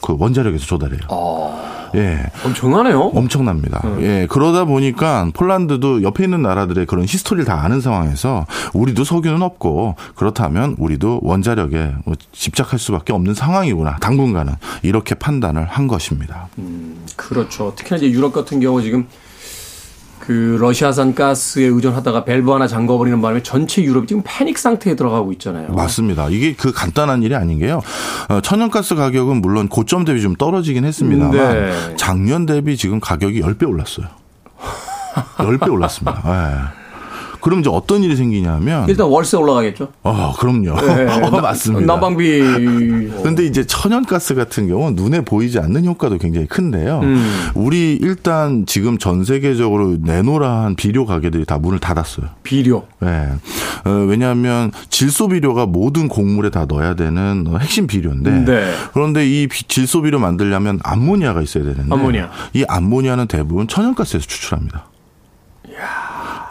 그 원자력에서 조달해요. 어. 예. 엄청나네요. 엄청납니다. 음. 예. 그러다 보니까 폴란드도 옆에 있는 나라들 의 그런 히스토리를 다 아는 상황에서 우리도 석유는 없고 그렇다면 우리도 원자력에 뭐 집착할 수밖에 없는 상황이구나. 당분간은 이렇게 판단을 한 것입니다. 음, 그렇죠. 특히나 이제 유럽 같은 경우 지금 그 러시아산 가스에 의존하다가 밸브 하나 잠궈버리는 바람에 전체 유럽이 지금 패닉 상태에 들어가고 있잖아요. 맞습니다. 이게 그 간단한 일이 아닌 게요. 어, 천연가스 가격은 물론 고점 대비 좀 떨어지긴 했습니다만 네. 작년 대비 지금 가격이 10배 올랐어요. 10배 올랐습니다. 네. 그럼 이제 어떤 일이 생기냐면 일단 월세 올라가겠죠. 아, 그럼요. 네, 어, 맞습니다. 난방비. 그런데 이제 천연가스 같은 경우는 눈에 보이지 않는 효과도 굉장히 큰데요. 음. 우리 일단 지금 전 세계적으로 내노라한 비료 가게들이 다 문을 닫았어요. 비료. 네. 어, 왜냐하면 질소 비료가 모든 곡물에 다 넣어야 되는 핵심 비료인데 네. 그런데 이 질소 비료 만들려면 암모니아가 있어야 되는데 암모니아. 이 암모니아는 대부분 천연가스에서 추출합니다.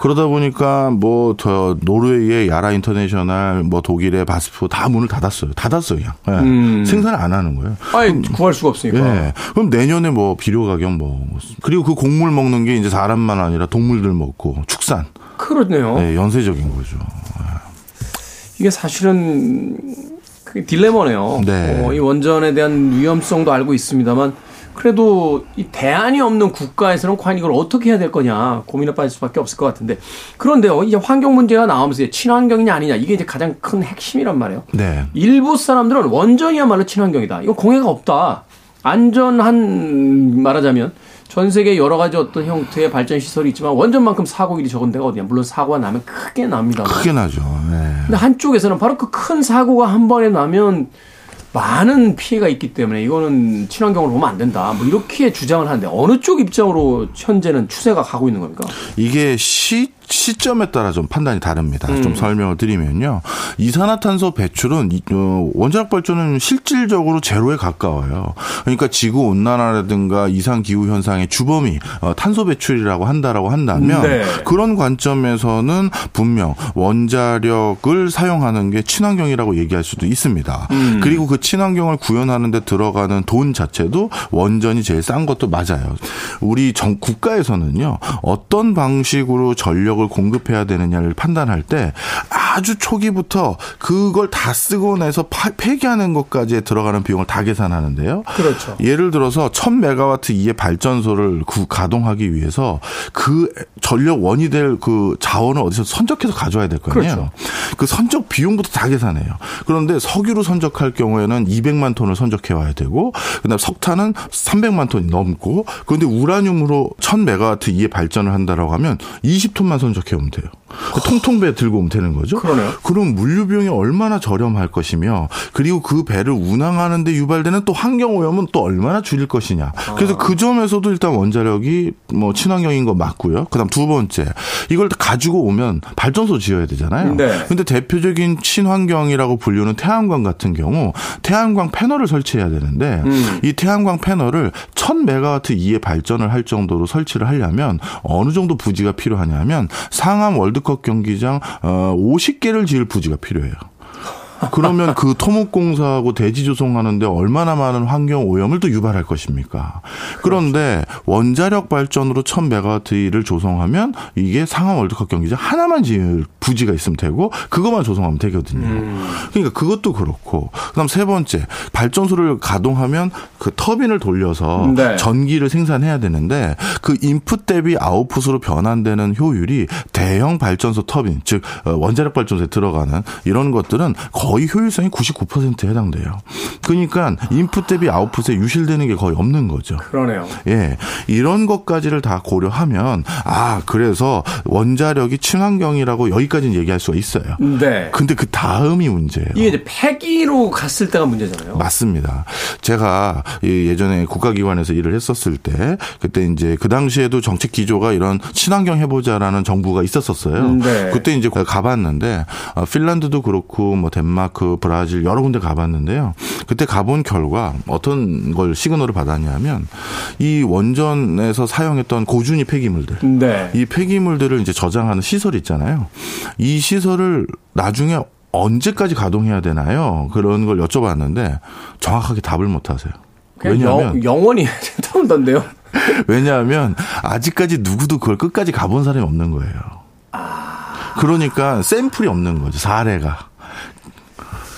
그러다 보니까 뭐 더 노르웨이의 야라 인터내셔널, 뭐 독일의 바스프 다 문을 닫았어요. 닫았어요 그냥. 네. 음. 생산을 안 하는 거예요. 아예 구할 수가 없으니까. 네. 그럼 내년에 뭐 비료 가격 뭐 그리고 그 곡물 먹는 게 이제 사람만 아니라 동물들 먹고 축산. 그렇네요. 네, 연쇄적인 거죠. 네. 이게 사실은 그 딜레마네요. 네. 어, 이 원전에 대한 위험성도 알고 있습니다만 그래도 이 대안이 없는 국가에서는 과연 이걸 어떻게 해야 될 거냐 고민에 빠질 수밖에 없을 것 같은데 그런데요 이제 환경 문제가 나오면서 친환경이냐 아니냐 이게 이제 가장 큰 핵심이란 말이에요. 네. 일부 사람들은 원전이야말로 친환경이다. 이거 공해가 없다. 안전한 말하자면 전 세계 여러 가지 어떤 형태의 발전 시설이 있지만 원전만큼 사고일이 적은 데가 어디냐. 물론 사고가 나면 크게 납니다. 크게 나죠. 네. 근데 한쪽에서는 바로 그 큰 사고가 한 번에 나면 많은 피해가 있기 때문에 이거는 친환경으로 보면 안 된다. 뭐 이렇게 주장을 하는데 어느 쪽 입장으로 현재는 추세가 가고 있는 겁니까? 이게 시 시점에 따라 좀 판단이 다릅니다. 음. 좀 설명을 드리면요. 이산화탄소 배출은 어, 원자력 발전은 실질적으로 제로에 가까워요. 그러니까 지구 온난화라든가 이상 기후 현상의 주범이 어, 탄소 배출이라고 한다라고 한다면 네. 그런 관점에서는 분명 원자력을 사용하는 게 친환경이라고 얘기할 수도 있습니다. 음. 그리고 그 친환경을 구현하는 데 들어가는 돈 자체도 원전이 제일 싼 것도 맞아요. 우리 정 국가에서는요. 어떤 방식으로 전력을 전력을 공급해야 되느냐를 판단할 때 아주 초기부터 그걸 다 쓰고 나서 폐기하는 것까지 들어가는 비용을 다 계산하는데요. 그렇죠. 예를 들어서 1000메가와트 이의 발전소를 가동하기 위해서 그 전력 원이 될 그 자원을 어디서 선적해서 가져와야 될 거 아니에요. 그렇죠. 그 선적 비용부터 다 계산해요. 그런데 석유로 선적할 경우에는 원자는 200만 톤을 선적해 와야 되고 그다음 석탄은 300만 톤이 넘고 그런데 우라늄으로 1000메가와트 이에 발전을 한다라고 하면 20톤만 오면 돼요. 그 통통 배 들고 오면 되는 거죠. 그러네요. 그럼 물류 비용이 얼마나 저렴할 것이며 그리고 그 배를 운항하는데 유발되는 또 환경 오염은 또 얼마나 줄일 것이냐. 그래서 그 점에서도 일단 원자력이 뭐 친환경인 거 맞고요. 그다음 두 번째 이걸 가지고 오면 발전소 지어야 되잖아요. 네. 근데 대표적인 친환경이라고 불리는 태양광 같은 경우 태양광 패널을 설치해야 되는데 음. 이 태양광 패널을 1000메가와트 이에 발전을 할 정도로 설치를 하려면 어느 정도 부지가 필요하냐면 상암 월드컵 경기장 어 50개를 지을 부지가 필요해요. 그러면 그 토목공사하고 대지 조성하는데 얼마나 많은 환경 오염을 또 유발할 것입니까? 그런데 원자력 발전으로 1000메가와트를 조성하면 이게 상암 월드컵 경기장 하나만 지을 부지가 있으면 되고 그것만 조성하면 되거든요. 그러니까 그것도 그렇고 그다음 세 번째 발전소를 가동하면 그 터빈을 돌려서 네. 전기를 생산해야 되는데 그 인풋 대비 아웃풋으로 변환되는 효율이 대형 발전소 터빈 즉 어, 원자력 발전소에 들어가는 이런 것들은 거의 효율성이 99%에 해당돼요. 그러니까 인풋 대비 아웃풋에 유실되는 게 거의 없는 거죠. 그러네요. 예. 이런 것까지를 다 고려하면 아, 그래서 원자력이 친환경이라고 여기까지는 얘기할 수가 있어요. 네. 근데 그 다음이 문제예요. 이게 이제 폐기로 갔을 때가 문제잖아요. 맞습니다. 제가 예전에 국가기관에서 일을 했었을 때 그때 이제 그 당시에도 정책 기조가 이런 친환경 해보자라는 정부가 있었었어요. 네. 그때 이제 가봤는데 어, 핀란드도 그렇고 뭐 덴마크, 브라질 여러 군데 가봤는데요. 그때 가본 결과 어떤 걸 시그널을 받았냐면 이 원전에서 사용했던 고준위 폐기물들 네. 이 폐기물들을 이제 저장하는 시설 있잖아요. 이 시설을 나중에 언제까지 가동해야 되나요? 그런 걸 여쭤봤는데 정확하게 답을 못 하세요. 왜냐하면 영, 영원히 된다던데요. 왜냐하면 아직까지 누구도 그걸 끝까지 가본 사람이 없는 거예요. 그러니까 샘플이 없는 거죠. 사례가.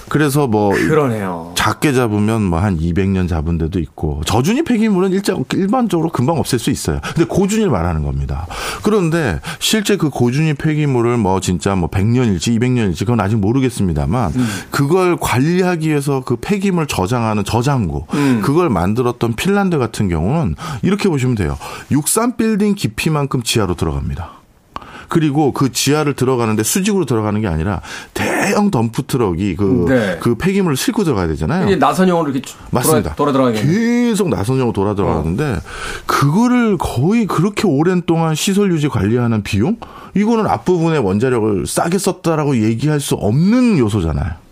그래서 뭐 그러네요. 작게 잡으면 뭐 한 200년 잡은 데도 있고 저준위 폐기물은 일자, 일반적으로 금방 없앨 수 있어요. 근데 고준위를 말하는 겁니다. 그런데 실제 그 고준위 폐기물을 뭐 진짜 뭐 100년일지 200년일지 그건 아직 모르겠습니다만 그걸 관리하기 위해서 그 폐기물 저장하는 저장고 그걸 만들었던 핀란드 같은 경우는 이렇게 보시면 돼요. 63 빌딩 깊이만큼 지하로 들어갑니다. 그리고 그 지하를 들어가는데 수직으로 들어가는 게 아니라 대형 덤프 트럭이 그, 네. 그 폐기물을 싣고 들어가야 되잖아요. 이제 나선형으로 이렇게 쭉 맞습니다. 돌아, 돌아 들어가게. 계속 나선형으로 돌아 들어가는데 그거를 거의 그렇게 오랜 동안 시설 유지 관리하는 비용 이거는 앞부분에 원자력을 싸게 썼다라고 얘기할 수 없는 요소잖아요.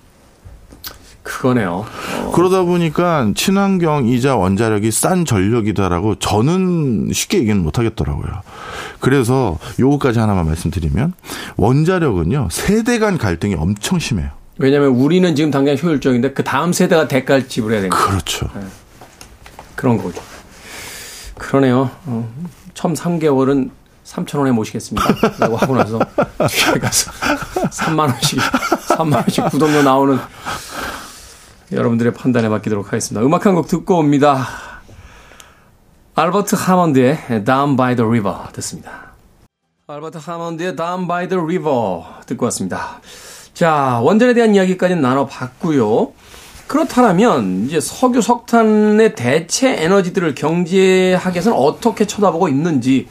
그거네요. 어, 그러다 보니까 친환경이자 원자력이 싼 전력이다라고 저는 쉽게 얘기는 못 하겠더라고요. 그래서 요거까지 하나만 말씀드리면 원자력은요 세대 간 갈등이 엄청 심해요. 왜냐하면 우리는 지금 당장 효율적인데 그 다음 세대가 대가를 지불해야 되니까 그렇죠. 그런 거죠. 그러네요. 어, 처음 3개월은 3천 원에 모시겠습니다. 라고 하고 나서 집에 가서 3만 원씩 3만 원씩 구독료 나오는 여러분들의 판단에 맡기도록 하겠습니다. 음악 한 곡 듣고 옵니다. 알버트 하몬드의 Down by the River 듣습니다. 알버트 하몬드의 Down by the River 듣고 왔습니다. 자, 원전에 대한 이야기까지는 나눠봤고요. 그렇다면 이제 석유, 석탄의 대체 에너지들을 경제학에서는 어떻게 쳐다보고 있는지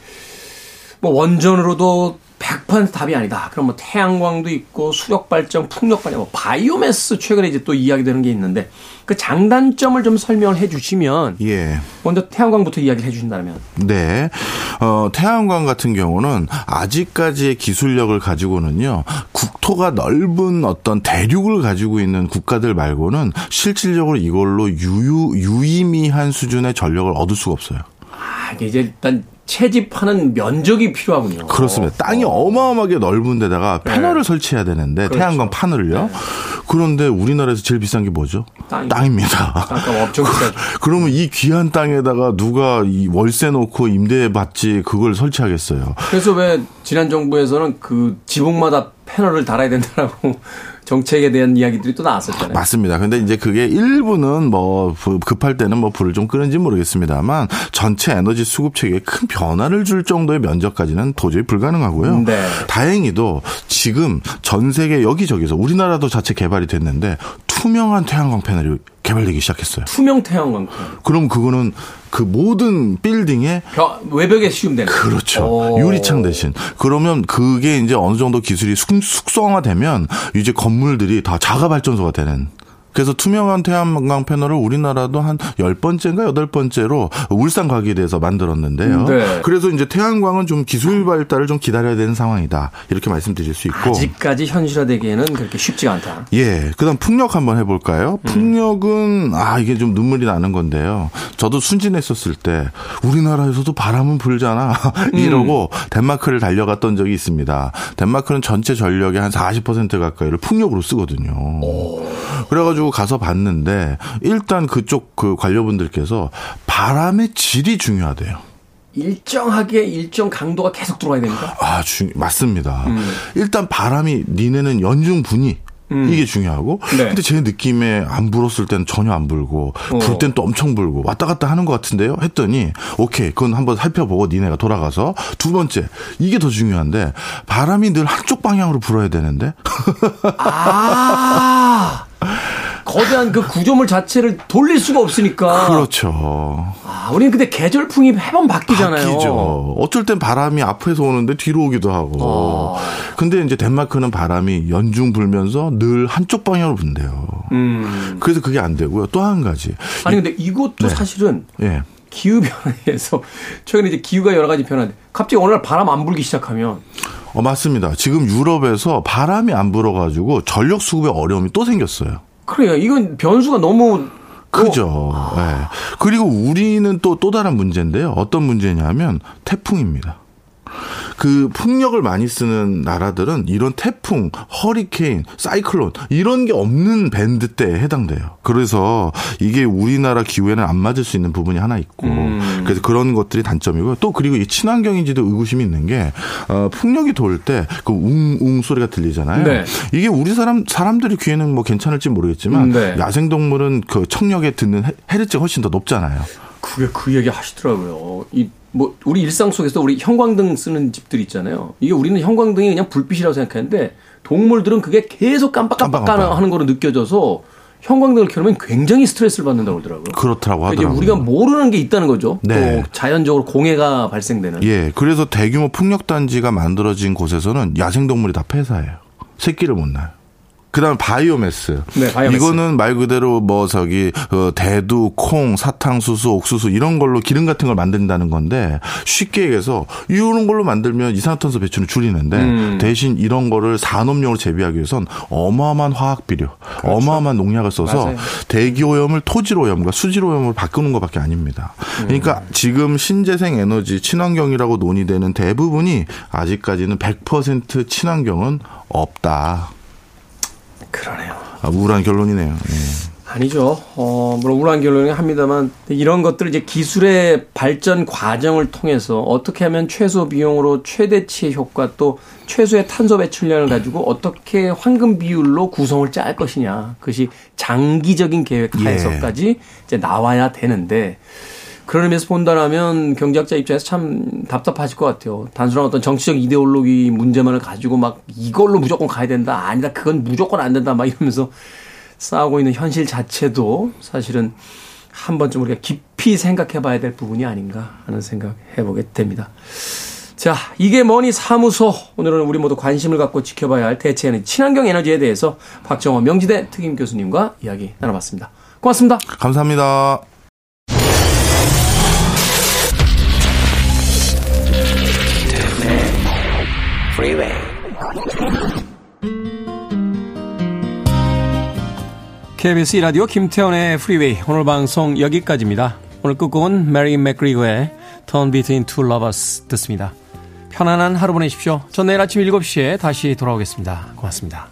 뭐 원전으로도 100% 답이 아니다. 그럼 뭐 태양광도 있고 수력 발전, 풍력 발전, 뭐 바이오매스 최근에 이제 또 이야기되는 게 있는데 그 장단점을 좀 설명을 해주시면 예. 먼저 태양광부터 이야기를 해주신다면 네. 어, 태양광 같은 경우는 아직까지의 기술력을 가지고는요, 국토가 넓은 어떤 대륙을 가지고 있는 국가들 말고는 실질적으로 이걸로 유유, 유의미한 수준의 전력을 얻을 수가 없어요. 아 이게 이제 일단 채집하는 면적이 필요하군요. 그렇습니다. 땅이 어. 마어마하게 넓은 데다가 패널을 설치해야 되는데 그렇죠. 태양광 판을요. 그런데 우리나라에서 제일 비싼 게 뭐죠? 땅이- 땅입니다. 땅값 엄청 비싸죠. 그러면 이 귀한 땅에다가 누가 이 월세 놓고 임대 받지 그걸 설치하겠어요. 그래서 왜 지난 정부에서는 그 지붕마다 패널을 달아야 된다라고 정책에 대한 이야기들이 또 나왔었잖아요. 맞습니다. 근데 이제 그게 일부는 뭐 부- 급할 때는 뭐 불을 좀 끄는지 모르겠습니다만 전체 에너지 수급 체계에 큰 변화를 줄 정도의 면적까지는 도저히 불가능하고요. 네. 다행히도 지금 전 세계 여기저기서 우리나라도 자체 개발이 됐는데 투명한 태양광 패널이 개발되기 시작했어요. 투명 태양광. 그럼 그거는 그 모든 빌딩에 벽, 외벽에 씌움되는 그렇죠. 오. 유리창 대신 그러면 그게 이제 어느 정도 기술이 숙, 숙성화되면 이제 건물들이 다 자가 발전소가 되는 그래서 투명한 태양광 패널을 우리나라도 한 열번째인가 여덟 번째로 울산 과기대에서 만들었는데요. 네. 그래서 이제 태양광은 좀 기술 발달을 좀 기다려야 되는 상황이다. 이렇게 말씀드릴 수 있고. 아직까지 현실화되기에는 그렇게 쉽지가 않다. 예. 그다음 풍력 한번 해 볼까요? 음. 풍력은 아, 이게 좀 눈물이 나는 건데요. 저도 순진했었을 때 우리나라에서도 바람은 불잖아. 이러고 음. 덴마크를 달려갔던 적이 있습니다. 덴마크는 전체 전력의 한 40% 가까이를 풍력으로 쓰거든요. 오. 그래 가지고 가지고 가서 봤는데 일단 그쪽 그 관료분들께서 바람의 질이 중요하대요. 일정하게 일정 강도가 계속 들어와야 됩니까? 아, 중, 맞습니다. 음. 일단 바람이 니네는 연중 분이 음. 이게 중요하고. 네. 근데 제 느낌에 안 불었을 때는 전혀 안 불고 어. 불땐 또 엄청 불고 왔다 갔다 하는 것 같은데요. 했더니 오케이 그건 한번 살펴보고 니네가 돌아가서 두 번째 이게 더 중요한데 바람이 늘 한쪽 방향으로 불어야 되는데. 아. 거대한 그 구조물 자체를 돌릴 수가 없으니까. 그렇죠. 아, 우리는 근데 계절풍이 매번 바뀌잖아요. 바뀌죠. 어쩔 땐 바람이 앞에서 오는데 뒤로 오기도 하고. 어. 근데 이제 덴마크는 바람이 연중 불면서 늘 한쪽 방향으로 분대요. 음. 그래서 그게 안 되고요. 또 한 가지. 아니 근데 이것도 네. 사실은 네. 기후 변화에서 최근에 이제 기후가 여러 가지 변화인데 갑자기 어느 날 바람 안 불기 시작하면 어 맞습니다. 지금 유럽에서 바람이 안 불어가지고 전력 수급에 어려움이 또 생겼어요. 그래요. 이건 변수가 너무 크죠. 아. 네. 그리고 우리는 또또 다른 문제인데요. 어떤 문제냐면 태풍입니다. 그 풍력을 많이 쓰는 나라들은 이런 태풍, 허리케인, 사이클론 이런 게 없는 밴드 때에 해당돼요. 그래서 이게 우리나라 기후에는 안 맞을 수 있는 부분이 하나 있고 음. 그래서 그런 것들이 단점이고요. 또 그리고 이 친환경인지도 의구심이 있는 게 어, 풍력이 돌 때 그 웅웅 소리가 들리잖아요. 네. 이게 우리 사람 사람들이 귀에는 뭐 괜찮을지 모르겠지만 네. 야생 동물은 그 청력에 듣는 헤르츠가 훨씬 더 높잖아요. 그게 그 얘기 하시더라고요. 이 뭐 우리 일상 속에서 우리 형광등 쓰는 집들 있잖아요. 이게 우리는 형광등이 그냥 불빛이라고 생각하는데 동물들은 그게 계속 깜빡깜빡 하는 거로 느껴져서 형광등을 켜면 굉장히 스트레스를 받는다고 그러더라고요. 그렇더라고 하더라고요. 우리가 모르는 게 있다는 거죠. 네. 또 자연적으로 공해가 발생되는. 예. 그래서 대규모 풍력 단지가 만들어진 곳에서는 야생 동물이 다 폐사해요. 새끼를 못 낳아요. 그다음 바이오매스. 네, 바이오매스. 이거는 말 그대로 뭐 저기 어, 대두, 콩, 사탕수수, 옥수수 이런 걸로 기름 같은 걸 만든다는 건데 쉽게 얘기해서 이런 걸로 만들면 이산화탄소 배출을 줄이는데 음. 대신 이런 거를 산업용으로 재배하기 위해선 어마어마한 화학 비료, 그렇죠. 어마어마한 농약을 써서 맞아요. 대기 오염을 토질 오염과 수질 오염을 바꾸는 것밖에 아닙니다. 그러니까 음. 지금 신재생 에너지 친환경이라고 논의되는 대부분이 아직까지는 100% 친환경은 없다. 그러네요. 아, 우울한 결론이네요. 네. 아니죠. 어, 물론 우울한 결론이 합니다만 이런 것들 이제 기술의 발전 과정을 통해서 어떻게 하면 최소 비용으로 최대치의 효과 또 최소의 탄소 배출량을 가지고 어떻게 황금 비율로 구성을 짤 것이냐. 그것이 장기적인 계획 하에서까지 예. 이제 나와야 되는데 그런 의미에서 본다라면 경제학자 입장에서 참 답답하실 것 같아요. 단순한 어떤 정치적 이데올로기 문제만을 가지고 막 이걸로 무조건 가야 된다. 아니다. 그건 무조건 안 된다. 막 이러면서 싸우고 있는 현실 자체도 사실은 한 번쯤 우리가 깊이 생각해 봐야 될 부분이 아닌가 하는 생각 해보게 됩니다. 자, 이게 뭐니 사무소. 오늘은 우리 모두 관심을 갖고 지켜봐야 할 대체하는 친환경 에너지에 대해서 박정호 명지대 특임 교수님과 이야기 나눠봤습니다. 고맙습니다. 감사합니다. Freeway. KBS 라디오 김태훈의 Freeway 오늘 방송 여기까지입니다. 오늘 끝곡은 메리 맥그리거의 Torn Between Two Lovers 듣습니다. 편안한 하루 보내십시오. 전 내일 아침 7시에 다시 돌아오겠습니다. 고맙습니다.